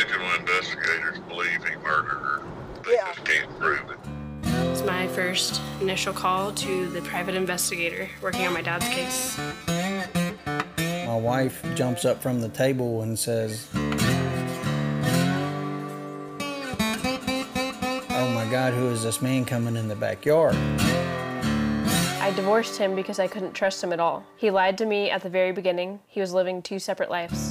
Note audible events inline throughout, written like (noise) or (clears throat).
original investigators believe he murdered her. They Yeah. just can't prove it. It's my first initial call to the private investigator working on my dad's case. My wife jumps up from the table and says, Oh my God, who is this man coming in the backyard? I divorced him because I couldn't trust him at all. He lied to me at the very beginning. He was living two separate lives.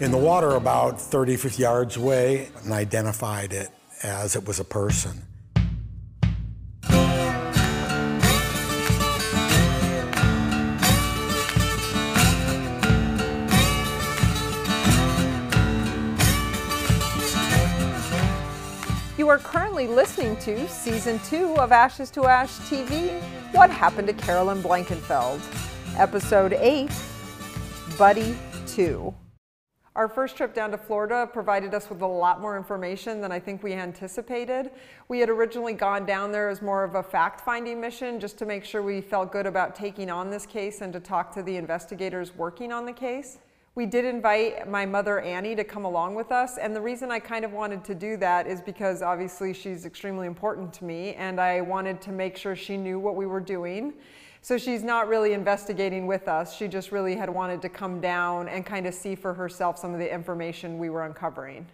In the water about 30, 50 yards away and identified it as it was a person. You are currently listening to season two of Ashes to Ash TV What Happened to Carolyn Blankenfeld? Episode 8 Buddy 2. Our first trip down to Florida provided us with a lot more information than I think we anticipated. We had originally gone down there as more of a fact finding mission just to make sure we felt good about taking on this case and to talk to the investigators working on the case. We did invite my mother Annie to come along with us, and the reason I kind of wanted to do that is because obviously she's extremely important to me, and I wanted to make sure she knew what we were doing. So she's not really investigating with us. She just really had wanted to come down and kind of see for herself some of the information we were uncovering.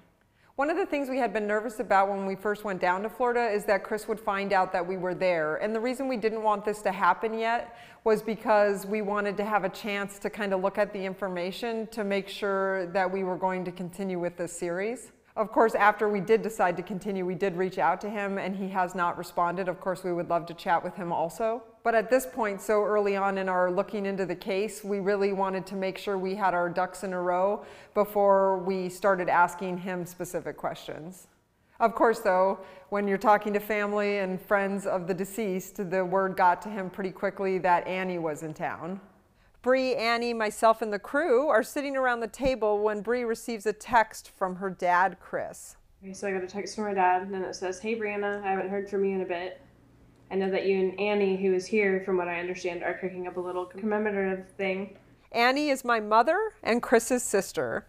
One of the things we had been nervous about when we first went down to Florida is that Chris would find out that we were there. And the reason we didn't want this to happen yet was because we wanted to have a chance to kind of look at the information to make sure that we were going to continue with this series. Of course, after we did decide to continue, we did reach out to him and he has not responded. Of course, we would love to chat with him also. But at this point, so early on in our looking into the case, we really wanted to make sure we had our ducks in a row before we started asking him specific questions. Of course, though, when you're talking to family and friends of the deceased, the word got to him pretty quickly that Annie was in town. Bree, Annie, myself, and the crew are sitting around the table when Bree receives a text from her dad, Chris. Okay, so I got a text from my dad, and it says, Hey Brianna, I haven't heard from you in a bit. I know that you and Annie, who is here, from what I understand, are cooking up a little commemorative thing Annie is my mother and Chris's sister.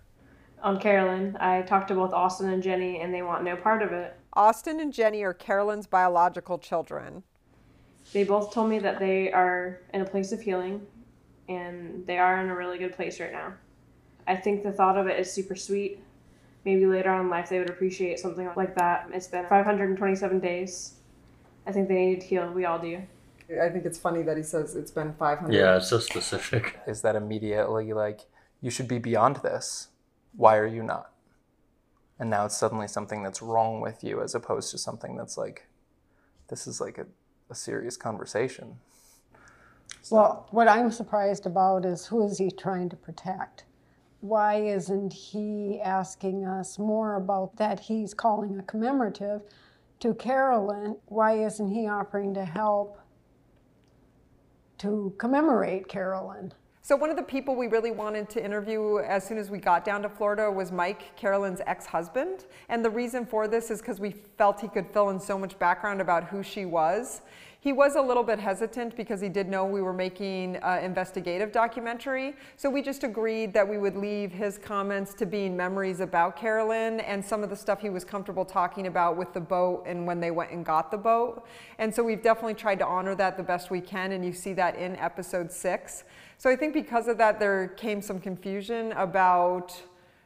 on Carolyn. I talked to both Austin and Jenny, and they want no part of it. Austin and Jenny are Carolyn's biological children. They both told me that they are in a place of healing, and they are in a really good place right now. I think the thought of it is super sweet. Maybe later on in life they would appreciate something like that. It's been 527 days. I think they need to heal. We all do. I think it's funny that he says it's been 500. Yeah, it's so specific. (laughs) is that immediately like you should be beyond this why are you not and now it's suddenly something that's wrong with you as opposed to something that's like this is like a, a serious conversation Well, what I'm surprised about is who is he trying to protect? Why isn't he asking us more about that he's calling a commemorative to Carolyn? Why isn't he offering to help to commemorate Carolyn? So one of the people we really wanted to interview as soon as we got down to Florida was Mike, Carolyn's ex-husband. And the reason for this is because we felt he could fill in so much background about who she was. He was a little bit hesitant because he did know we were making an investigative documentary. So we just agreed that we would leave his comments to being memories about Carolyn and some of the stuff he was comfortable talking about with the boat and when they went and got the boat. And so we've definitely tried to honor that the best we can, and you see that in episode six. So I think because of that, there came some confusion about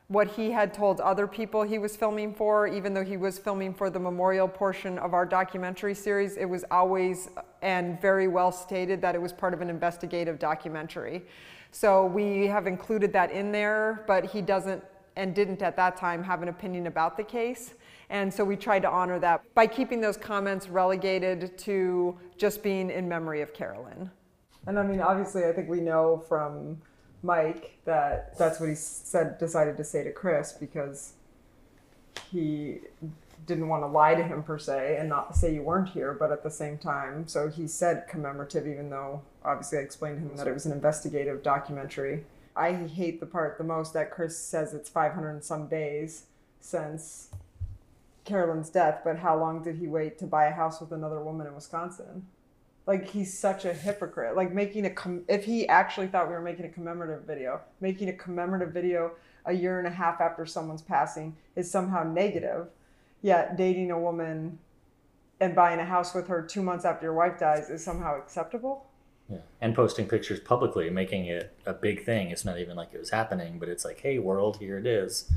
what he had told other people he was filming for, even though he was filming for the memorial portion of our documentary series, it was always and very well stated that it was part of an investigative documentary. So we have included that in there, but he doesn't and didn't at that time have an opinion about the case. And so we tried to honor that by keeping those comments relegated to just being in memory of Carolyn. And I mean, obviously, I think we know from Mike that that's what he said, decided to say to Chris because he didn't want to lie to him per se and not say you weren't here, but at the same time, so he said commemorative, even though obviously I explained to him that it was an investigative documentary. I hate the part the most that Chris says it's 500 and some days since Carolyn's death, but how long did he wait to buy a house with another woman in Wisconsin? Like he's such a hypocrite. Like making a com- if he actually thought we were making a commemorative video, making a commemorative video a year and a half after someone's passing is somehow negative. Yet dating a woman and buying a house with her 2 months after your wife dies is somehow acceptable? Yeah. And posting pictures publicly, making it a big thing. It's not even like it was happening, but it's like, hey, world, here it is.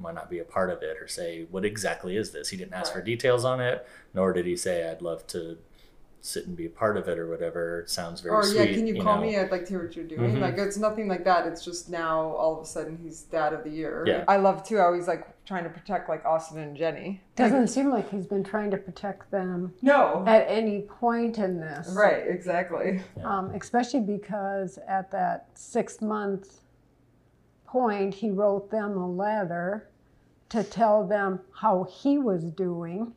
Why not be a part of it or say, what exactly is this? He didn't ask for details on it, nor did he say, I'd love to sit and be a part of it or whatever. It sounds very or sweet. yeah, can you, call know. me? I'd like to hear what you're doing. Mhm. Like it's nothing like that. It's just now all of a sudden he's dad of the year. Yeah. I love too how he's like trying to protect like Austin and Jenny. Doesn't seem like he's been trying to protect them No. at any point in this. Right. Exactly. Um, especially because at that six month point, he wrote them a letter to tell them how he was doing.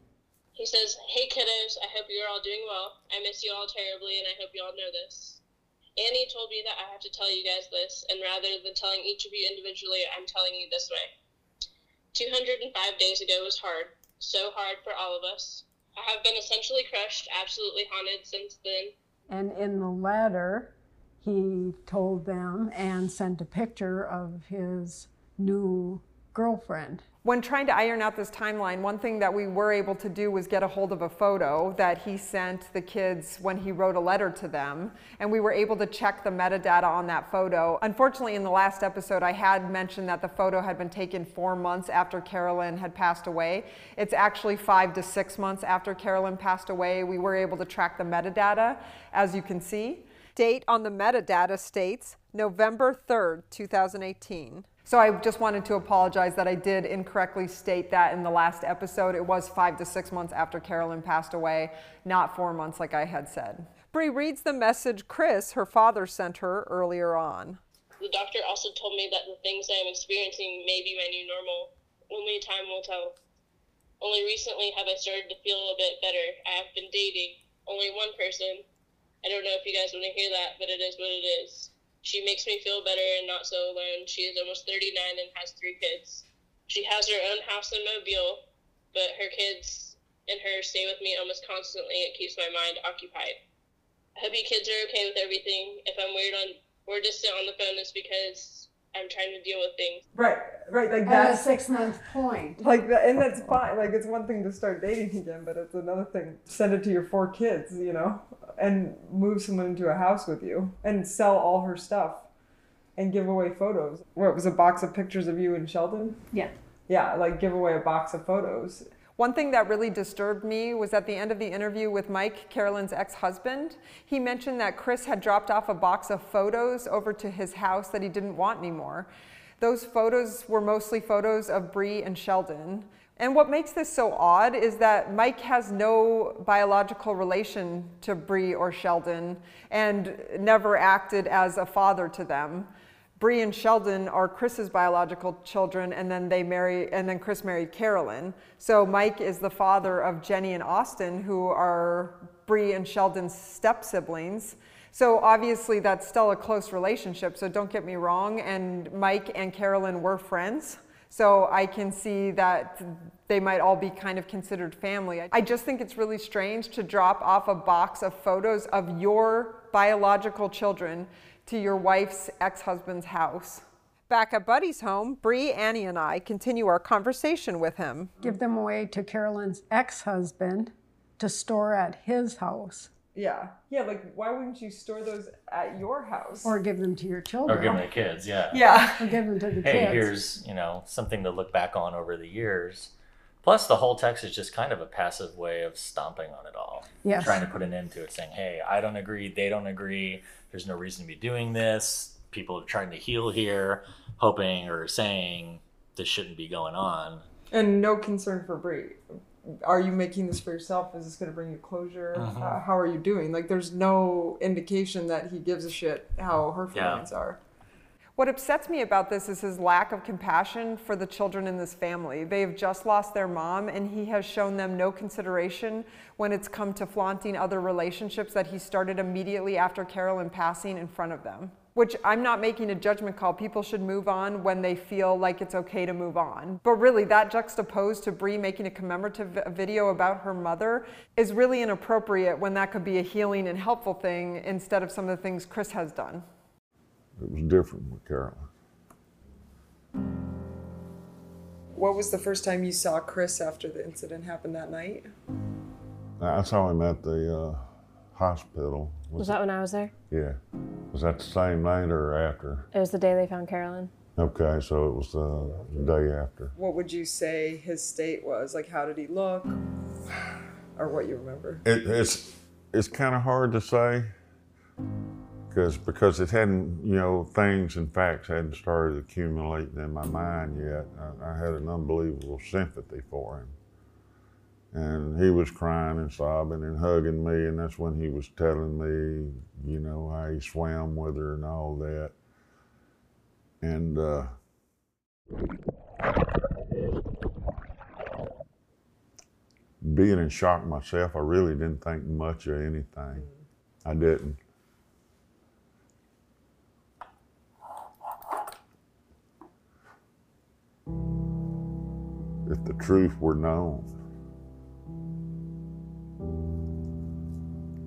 He says, Hey kiddos, I hope you're all doing well. I miss you all terribly, and I hope you all know this. Annie told me that I have to tell you guys this, and rather than telling each of you individually, I'm telling you this way. 205 days ago was hard, so hard for all of us. I have been essentially crushed, absolutely haunted since then. And in the letter, he told them and sent a picture of his new girlfriend. When trying to iron out this timeline, one thing that we were able to do was get a hold of a photo that he sent the kids when he wrote a letter to them. And we were able to check the metadata on that photo. Unfortunately, in the last episode, I had mentioned that the photo had been taken four months after Carolyn had passed away. It's actually five to six months after Carolyn passed away. We were able to track the metadata, as you can see. Date on the metadata states November 3rd, 2018. So I just wanted to apologize that I did incorrectly state that in the last episode. It was five to six months after Carolyn passed away, not four months like I had said. Bree reads the message Chris, her father, sent her earlier on. The doctor also told me that the things I am experiencing may be my new normal. Only time will tell. Only recently have I started to feel a bit better. I have been dating only one person. I don't know if you guys want to hear that, but it is what it is. She makes me feel better and not so alone. She is almost 39 and has three kids. She has her own house in Mobile, but her kids and her stay with me almost constantly. It keeps my mind occupied. I hope you kids are okay with everything. If I'm weird on we're distant on the phone, it's because I'm trying to deal with things. Right, right, like At a six month point. like that, and that's fine. Like it's one thing to start dating again, but it's another thing. Send it to your four kids, you know, and move someone into a house with you and sell all her stuff and give away photos. What was a box of pictures of you and Sheldon? Yeah. Yeah, like give away a box of photos. One thing that really disturbed me was at the end of the interview with Mike, Carolyn's ex husband. He mentioned that Chris had dropped off a box of photos over to his house that he didn't want anymore. Those photos were mostly photos of Bree and Sheldon. And what makes this so odd is that Mike has no biological relation to Bree or Sheldon and never acted as a father to them. Bree and Sheldon are Chris's biological children, and then they marry, and then Chris married Carolyn. So Mike is the father of Jenny and Austin, who are Bree and Sheldon's step siblings. So obviously that's still a close relationship. So don't get me wrong. And Mike and Carolyn were friends. So I can see that they might all be kind of considered family. I just think it's really strange to drop off a box of photos of your biological children to your wife's ex husband's house. Back at Buddy's home, Bree, Annie, and I continue our conversation with him. Give them away to Carolyn's ex husband to store at his house Yeah. Yeah, like why wouldn't you store those at your house? or give them to your children. Or give them to kids, yeah. yeah. Or give them to the Hey, kids. here's, you know, something to look back on over the years. Plus, the whole text is just kind of a passive way of stomping on it all. Yes. Trying to put an end to it, saying, hey, I don't agree, they don't agree, there's no reason to be doing this. People are trying to heal here, hoping or saying this shouldn't be going on. And no concern for Bree. Are you making this for yourself? Is this going to bring you closure? Mhm. Uh, how are you doing? Like, there's no indication that he gives a shit how her Yeah. feelings are. What upsets me about this is his lack of compassion for the children in this family. They have just lost their mom, and he has shown them no consideration when it's come to flaunting other relationships that he started immediately after Carolyn passing in front of them. which I'm not making a judgment call. People should move on when they feel like it's okay to move on. But really, that juxtaposed to Bree making a commemorative video about her mother is really inappropriate when that could be a healing and helpful thing instead of some of the things Chris has done. It was different with Carolyn. What was the first time you saw Chris after the incident happened that night? I saw him at the uh, hospital. Was that when I was there? Yeah. Was that the same night or after? It was the day they found Carolyn. Okay, so it was the, the day after. What would you say his state was? Like, how did he look? (sighs) Or what you remember? It, it's it's kind of hard to say because because it hadn't you know things and facts hadn't started accumulating in my mind yet. I, I had an unbelievable sympathy for him, and he was crying and sobbing and hugging me, and that's when he was telling me you know how he swam with her and all that, and. uh being in shock myself, I really didn't think much of anything. I didn't. Truth were known,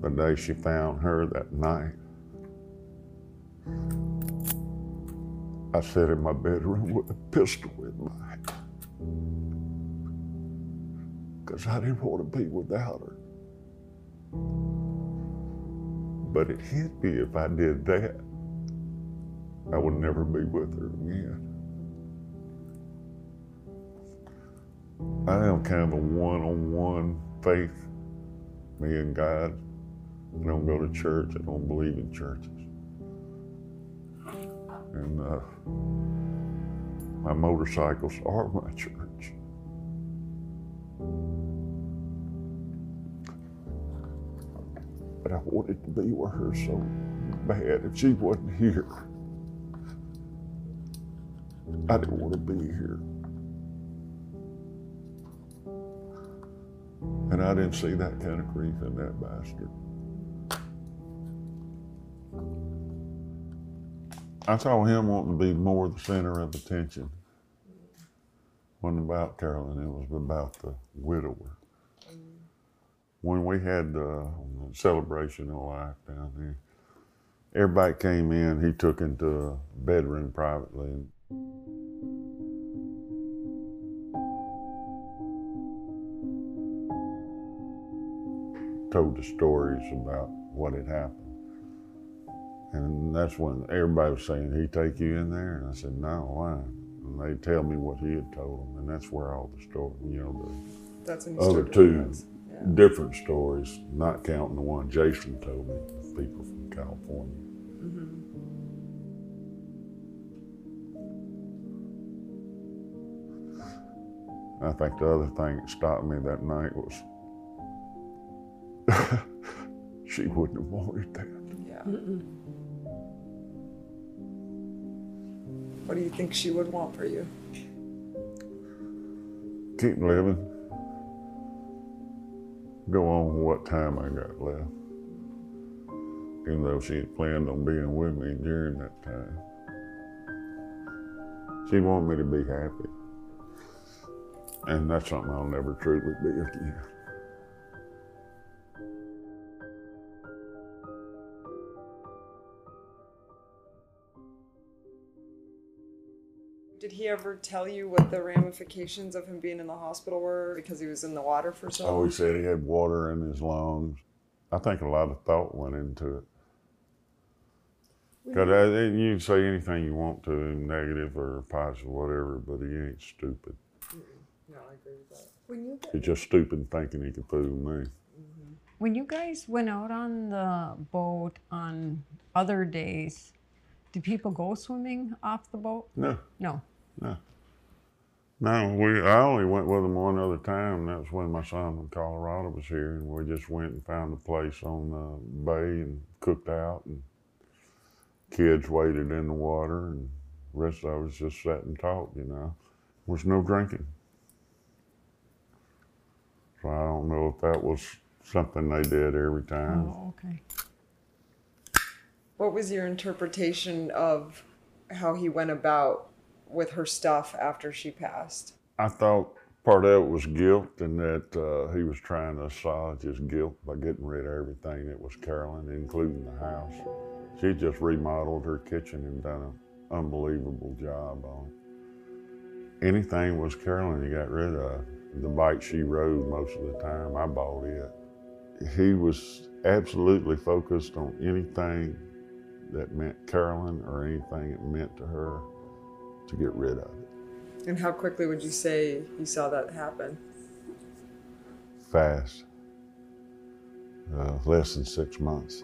the day she found her that night, I sat in my bedroom with a pistol in my hand because I didn't want to be without her. But it hit me if I did that, I would never be with her again. I am kind of a one on one faith, me and God. I don't go to church, I don't believe in churches. And uh, my motorcycles are my church. But I wanted to be with her so bad. If she wasn't here, I didn't want to be here. And I didn't see that kind of grief in that bastard. I saw him wanting to be more the center of attention. wasn't about Carolyn, it was about the widower. When we had the celebration of life down there, everybody came in, he took into a bedroom privately. Told the stories about what had happened. And that's when everybody was saying, he take you in there? And I said, no, why? And they tell me what he had told them, and that's where all the story, you know, the you other two. Yeah. different stories, not counting the one Jason told me, people from California. I think the other thing that stopped me that night was (laughs) she wouldn't have wanted that. Yeah. What do you think she would want for you? Keep living. Go on with what time I got left. Even though she had planned on being with me during that time. She wanted me to be happy. And that's something I'll never truly be again. He ever tell you what the ramifications of him being in the hospital were because he was in the water for so Oh, long? he said he had water in his lungs. I think a lot of thought went into it. Because you can say anything you want to him, negative or positive, whatever, but he ain't stupid. No, I agree with that. When you, He's just stupid thinking he can fool me. Mm-hmm. when you guys went out on the boat on other days, did people go swimming off the boat? No, No. No. No, we. I only went with him one other time. and That was when my son from Colorado was here, and we just went and found a place on the bay and cooked out, and kids waded in the water, and the rest of us just sat and talked. You know, there was no drinking, so I don't know if that was something they did every time. Oh, okay. What was your interpretation of how he went about with her stuff after she passed? I thought part of it was guilt and that uh, he was trying to assuage his guilt by getting rid of everything that was Carolyn, including the house. She just remodeled her kitchen and done an unbelievable job on it. Anything was Carolyn he got rid of. The bike she rode most of the time, I bought it. He was absolutely focused on anything that meant Carolyn or anything it meant to her to get rid of it. And how quickly would you say you saw that happen? Fast. Uh, less than six months.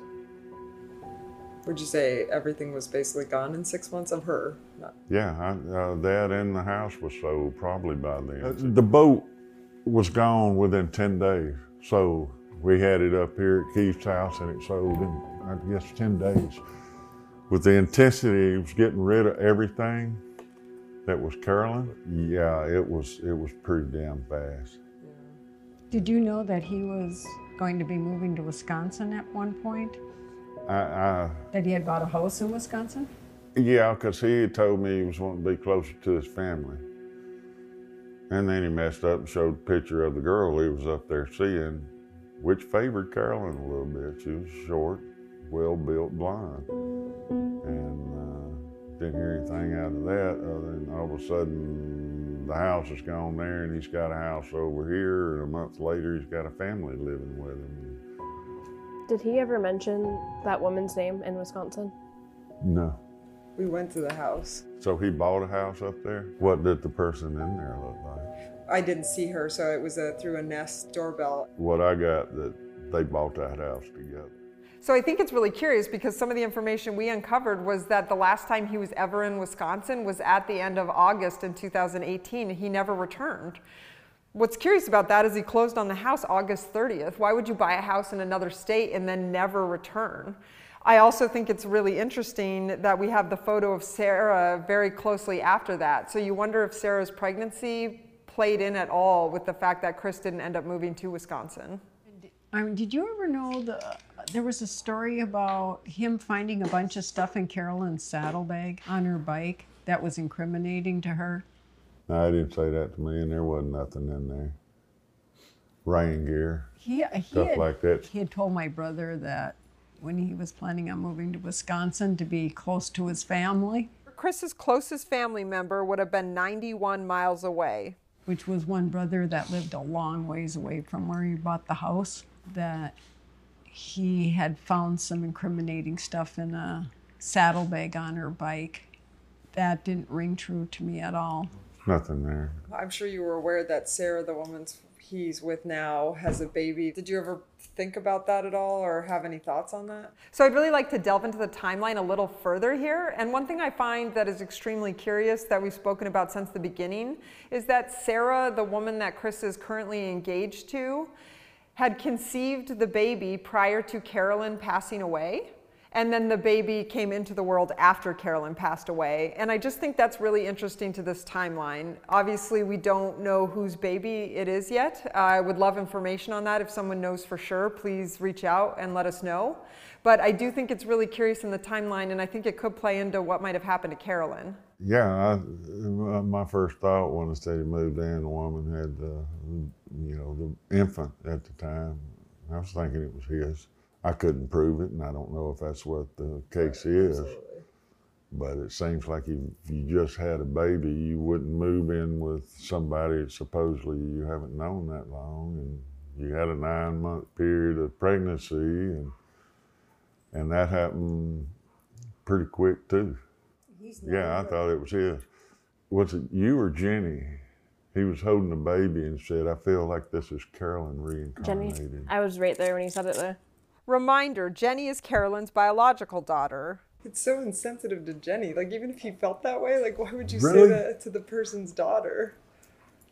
Would you say everything was basically gone in six months of her? Not- Yeah, I, uh, that and the house was sold probably by then. Uh, the boat was gone within 10 days. So we had it up here at Keith's house and it sold in, I guess, 10 days. With the intensity he was getting rid of everything that was Carolyn, yeah, it was it was pretty damn fast. Did you know that he was going to be moving to Wisconsin at one point? I, I That he had bought a house in Wisconsin? yeah, because he had told me he was wanting to be closer to his family. And then he messed up and showed a picture of the girl he was up there seeing, which favored Carolyn a little bit. She was short, well built, blonde. And didn't hear anything out of that other than all of a sudden the house is gone there and he's got a house over here. And a month later, he's got a family living with him. Did he ever mention that woman's name in Wisconsin? No. We went to the house. So he bought a house up there? What did the person in there look like? I didn't see her, so it was a, through a Nest doorbell. What I got that they bought that house together. So I think it's really curious because some of the information we uncovered was that the last time he was ever in Wisconsin was at the end of August in 2018 and he never returned. What's curious about that is he closed on the house August 30th. Why would you buy a house in another state and then never return? I also think it's really interesting that we have the photo of Sarah very closely after that. So you wonder if Sarah's pregnancy played in at all with the fact that Chris didn't end up moving to Wisconsin. I mean, did you ever know the there was a story about him finding a bunch of stuff in Carolyn's saddlebag on her bike that was incriminating to her? No, I didn't say that to me, and there wasn't nothing in there. Rain gear, He, he stuff had, like that. he had told my brother that when he was planning on moving to Wisconsin to be close to his family, Chris's closest family member would have been 91 miles away. which was one brother that lived a long ways away from where he bought the house, that he had found some incriminating stuff in a saddlebag on her bike. That didn't ring true to me at all. Nothing there. I'm sure you were aware that Sarah, the woman he's with now, has a baby. Did you ever think about that at all or have any thoughts on that? So I'd really like to delve into the timeline a little further here. And one thing I find that is extremely curious that we've spoken about since the beginning is that Sarah, the woman that Chris is currently engaged to, had conceived the baby prior to Carolyn passing away. And then the baby came into the world after Carolyn passed away. And I just think that's really interesting to this timeline. Obviously, we don't know whose baby it is yet. I would love information on that. If someone knows for sure, please reach out and let us know. But I do think it's really curious in the timeline, and I think it could play into what might have happened to Carolyn. Yeah, I, uh, my first thought when I said he moved in, the woman had the, you know, the infant at the time. I was thinking it was his. I couldn't prove it, and I don't know if that's what the case is. But it seems like if you just had a baby, you wouldn't move in with somebody that supposedly you haven't known that long, and you had a nine-month period of pregnancy, and and that happened pretty quick too. Yeah, I thought it was his. Was it you or Jenny? He was holding the baby and said, "I feel like this is Carolyn reincarnated." Jenny. I was right there when he said it there. Reminder Jenny is Carolyn's biological daughter. It's so insensitive to Jenny. Like, even if he felt that way, like, why would you Really? say that to the person's daughter?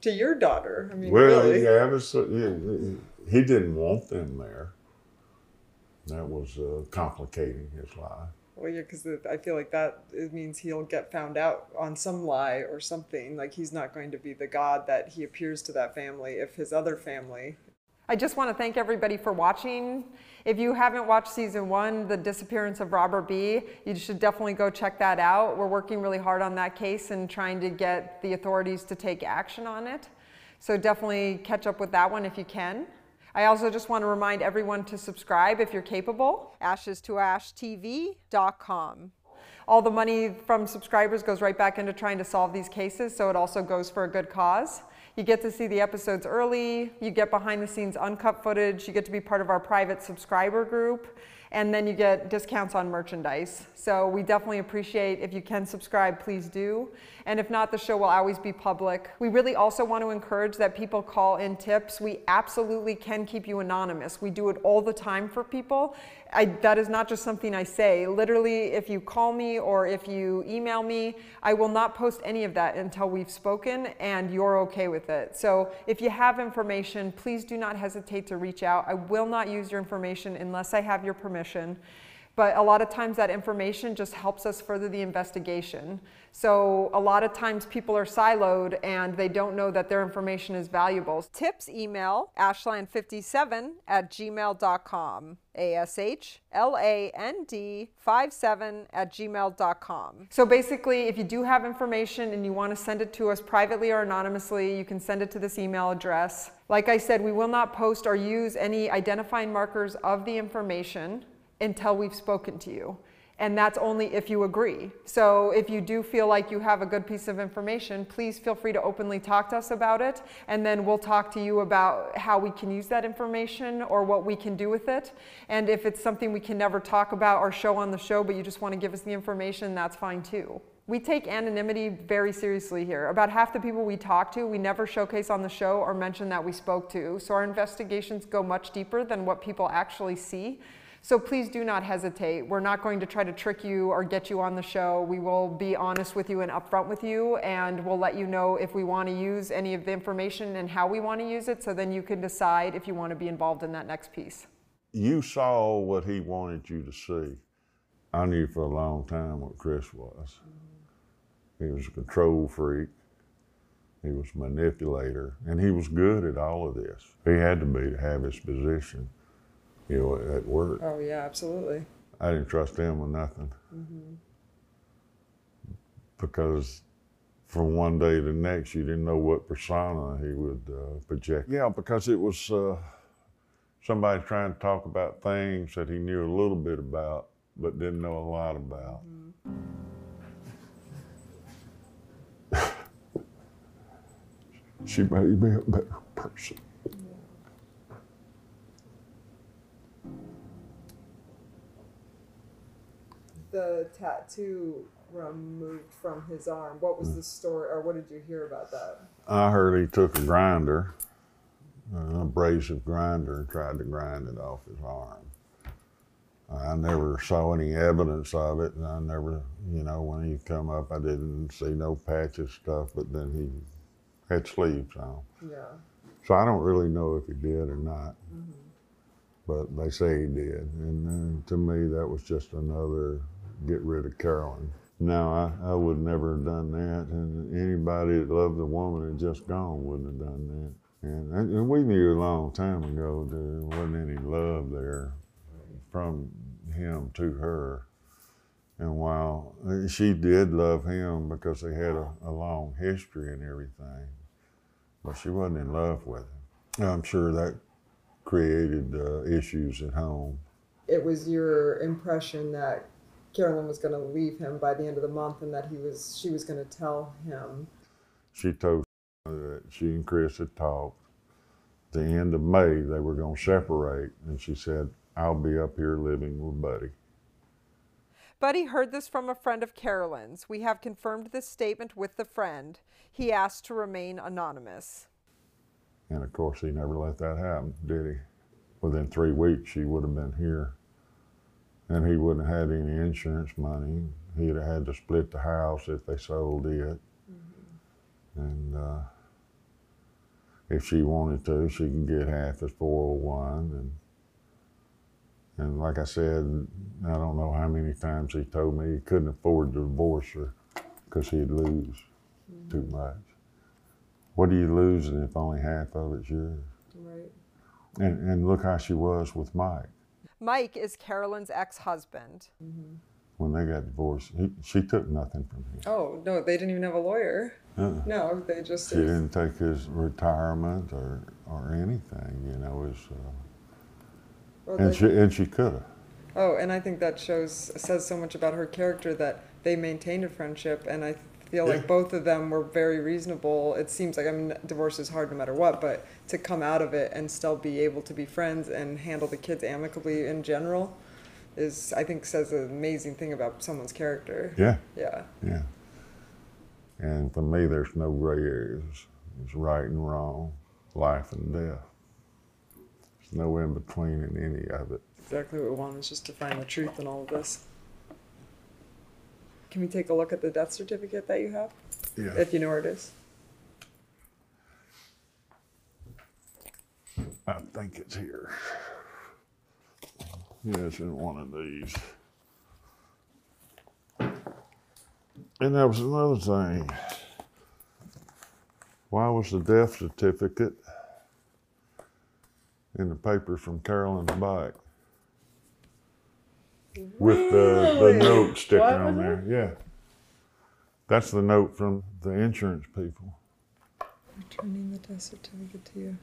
To your daughter? I mean, Well, really? yeah, it was, uh, yeah, he didn't want them there. That was uh, complicating his life. Well, yeah, because I feel like that it means he'll get found out on some lie or something. Like he's not going to be the god that he appears to that family if his other family. I just want to thank everybody for watching. If you haven't watched season one, The Disappearance of Robert B., you should definitely go check that out. We're working really hard on that case and trying to get the authorities to take action on it. So definitely catch up with that one if you can. I also just want to remind everyone to subscribe if you're capable. Ashes to Ash TV.com. All the money from subscribers goes right back into trying to solve these cases, so it also goes for a good cause. You get to see the episodes early, you get behind the scenes uncut footage, you get to be part of our private subscriber group, and then you get discounts on merchandise. So we definitely appreciate if you can subscribe, please do. And if not, the show will always be public. We really also want to encourage that people call in tips. We absolutely can keep you anonymous. We do it all the time for people. I, that is not just something I say. Literally, if you call me or if you email me, I will not post any of that until we've spoken and you're okay with it. So if you have information, please do not hesitate to reach out. I will not use your information unless I have your permission. But a lot of times that information just helps us further the investigation. So a lot of times people are siloed and they don't know that their information is valuable. Tips email ashland57 at gmail.com. A-S-H-L-A-N-D 57 at gmail.com. So basically, if you do have information and you want to send it to us privately or anonymously, you can send it to this email address. Like I said, we will not post or use any identifying markers of the information until we've spoken to you. And that's only if you agree. So if you do feel like you have a good piece of information, please feel free to openly talk to us about it. And then we'll talk to you about how we can use that information or what we can do with it. And if it's something we can never talk about or show on the show, but you just want to give us the information, that's fine too. We take anonymity very seriously here. About half the people we talk to, we never showcase on the show or mention that we spoke to. So our investigations go much deeper than what people actually see. So please do not hesitate. We're not going to try to trick you or get you on the show. We will be honest with you and upfront with you, and we'll let you know if we want to use any of the information and how we want to use it, so then you can decide if you want to be involved in that next piece. You saw what he wanted you to see. I knew for a long time what Chris was. He was a control freak. He was a manipulator, and he was good at all of this. He had to be to have his position you know, at work. Oh, yeah, absolutely. I didn't trust him with nothing. Mm-hmm. Because from one day to the next, you didn't know what persona he would uh, project. Yeah, because it was uh, somebody trying to talk about things that he knew a little bit about, but didn't know a lot about. Mm-hmm. (laughs) she made me a better person. The tattoo removed from his arm. What was the story, or what did you hear about that? I heard he took a grinder, an abrasive grinder, and tried to grind it off his arm. I never saw any evidence of it, and I never, you know, when he come up, I didn't see no patches stuff, but then he had sleeves on. Yeah. So I don't really know if he did or not, but they say he did, and uh, to me that was just another get rid of Carolyn. No, I, I would never have done that, and anybody that loved a woman and just gone wouldn't have done that. And, and we knew a long time ago there wasn't any love there from him to her. And while she did love him because they had a, a long history and everything, but she wasn't in love with him. I'm sure that created uh, issues at home. It was your impression that Carolyn was going to leave him by the end of the month, and that he was she was going to tell him. She told that she and Chris had talked. The end of May, they were going to separate, and she said, "I'll be up here living with Buddy." Buddy heard this from a friend of Carolyn's. We have confirmed this statement with the friend. He asked to remain anonymous. And of course, he never let that happen, did he? Within three weeks, she would have been here and he wouldn't have had any insurance money. He'd have had to split the house if they sold it. Mm-hmm. And uh, if she wanted to, she can get half his 401. And, and like I said, I don't know how many times he told me he couldn't afford to divorce her because he'd lose mm-hmm. too much. What are you losing if only half of it's yours? Right. And, and look how she was with Mike Mike is Carolyn's ex husband. when they got divorced. He, she took nothing from him. Oh, no, they didn't even have a lawyer. Uh-uh. No, they just. She didn't take his retirement or, or anything, you know. It was, uh, Well, and they- she and she could have. Oh, and I think that shows says so much about her character that they maintained a friendship, and I feel like both of them were very reasonable. It seems like I mean, divorce is hard no matter what, but to come out of it and still be able to be friends and handle the kids amicably in general is I think says an amazing thing about someone's character. Yeah. Yeah. Yeah. And for me, there's no gray areas. It's right and wrong, life and death. There's no in between in any of it. Exactly what we want is just to find the truth in all of this. Can we take a look at the death certificate that you have? Yeah. If you know where it is. I think it's here. Yeah, it's in one of these. And that was another thing. Why was the death certificate in the paper from Carolyn's bike? With the, the note sticking What on was there. Yeah. That's the note from the insurance people. Returning the death certificate to you.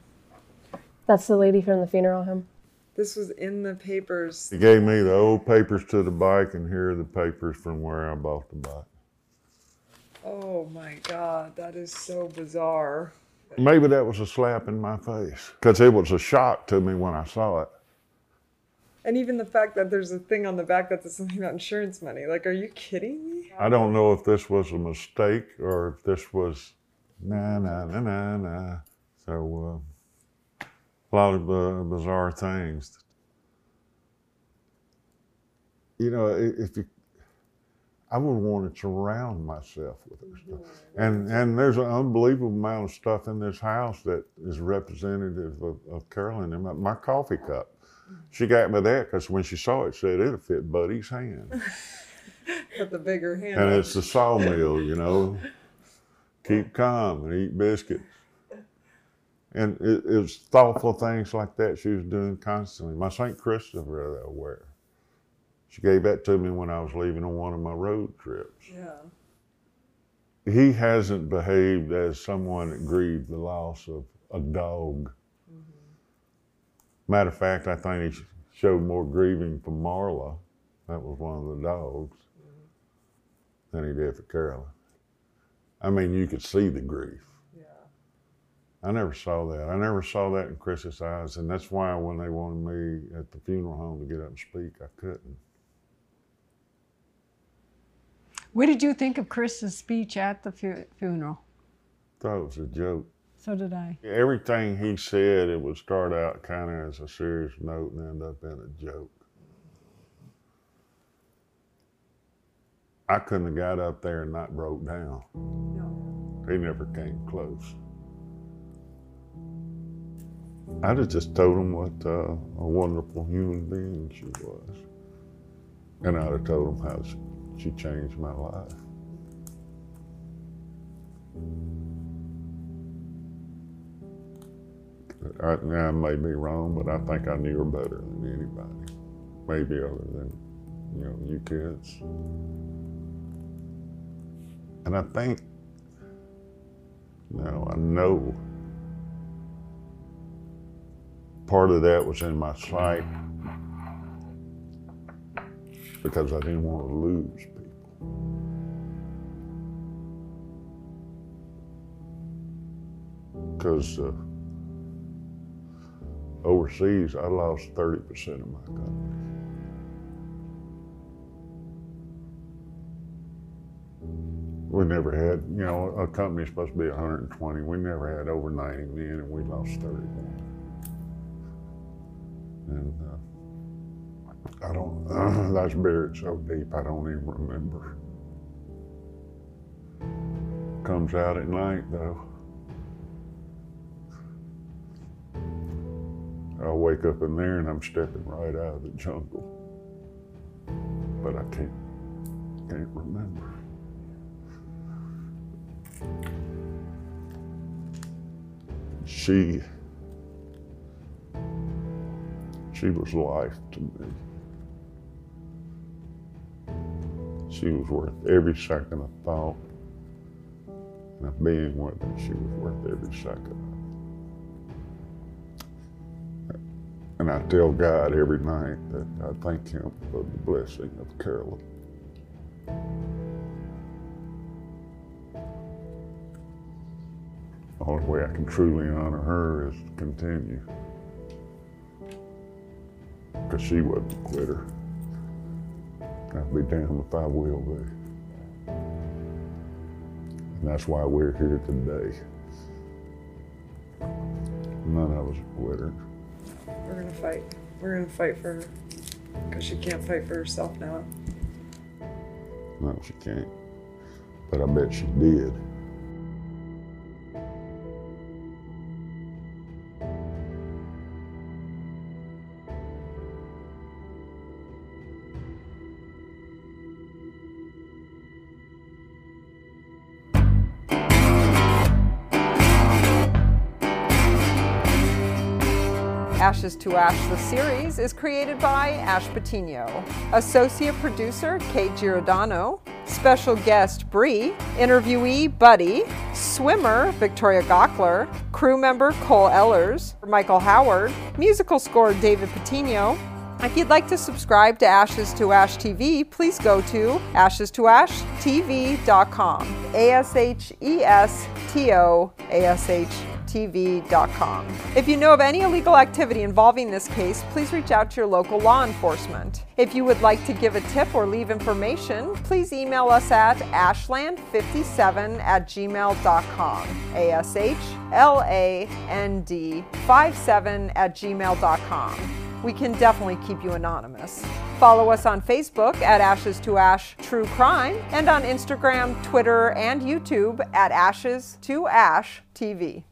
That's the lady from the funeral home. This was in the papers. He gave me the old papers to the bike, and here are the papers from where I bought the bike. Oh my God, that is so bizarre. Maybe that was a slap in my face because it was a shock to me when I saw it. And even the fact that there's a thing on the back that says something about insurance money. Like, are you kidding me? I don't know if this was a mistake or if this was nah, nah, nah, nah, nah. So, uh, a lot of uh, bizarre things. You know, if you, I would want to surround myself with her stuff. And and there's an unbelievable amount of stuff in this house that is representative of, of Carolyn. And my, my coffee cup. She got me that because when she saw it, she said it'll fit Buddy's hand. (laughs) With the bigger hand. And it's the sawmill, you know. Keep calm and eat biscuits. And it, it was thoughtful things like that she was doing constantly. My St. Christopher that I wear. She gave that to me when I was leaving on one of my road trips. Yeah. He hasn't behaved as someone that grieved the loss of a dog. Matter of fact, I think he showed more grieving for Marla, that was one of the dogs, than he did for Carolyn. I mean, you could see the grief. Yeah. I never saw that. I never saw that in Chris's eyes, and that's why when they wanted me at the funeral home to get up and speak, I couldn't. What did you think of Chris's speech at the fu- funeral? Thought it was a joke. So did I. Everything he said, it would start out kind of as a serious note and end up in a joke. I couldn't have got up there and not broke down. No. He never came close. I'd have just told him what uh, a wonderful human being she was. And I'd have told him how she- she changed my life. I, I may be wrong, but I think I knew her better than anybody. Maybe other than, you know, you kids. And I think, no, I know part of that was in my sight because I didn't want to lose people. Because uh, overseas, I lost 30% of my company. We never had, you know, a company's supposed to be 120. We never had over 90 men, and we lost 31. And uh, I don't, (clears throat) that's buried so deep, I don't even remember. Comes out at night, though. I'll wake up in there and I'm stepping right out of the jungle. But I can't, can't remember. She She was life to me. She was worth every second of thought. And of being with her, she was worth every second And I tell God every night that I thank Him for the blessing of Carolyn. The only way I can truly honor her is to continue. Because she wasn't a quitter. I'd be damned if I will be. And that's why we're here today. None of us are quitters. We're gonna fight. We're gonna fight for her. Because she can't fight for herself now. No, she can't. But I bet she did. Ashes to Ash, the series, is created by Ash Patino. Associate producer Kate Giordano. Special guest Bree. Interviewee Buddy. Swimmer Victoria Gockler. Crew member Cole Ellers. Michael Howard. Musical score David Patino. If you'd like to subscribe to Ashes to Ash TV, please go to ashestoashtv.com. A S H E S T O A S H TV.com. If you know of any illegal activity involving this case, please reach out to your local law enforcement. If you would like to give a tip or leave information, please email us at ashland57 at gmail.com. A S H L A N D 57 at gmail.com. We can definitely keep you anonymous. Follow us on Facebook at Ashes to Ash True Crime and on Instagram, Twitter, and YouTube at Ashes to Ash TV.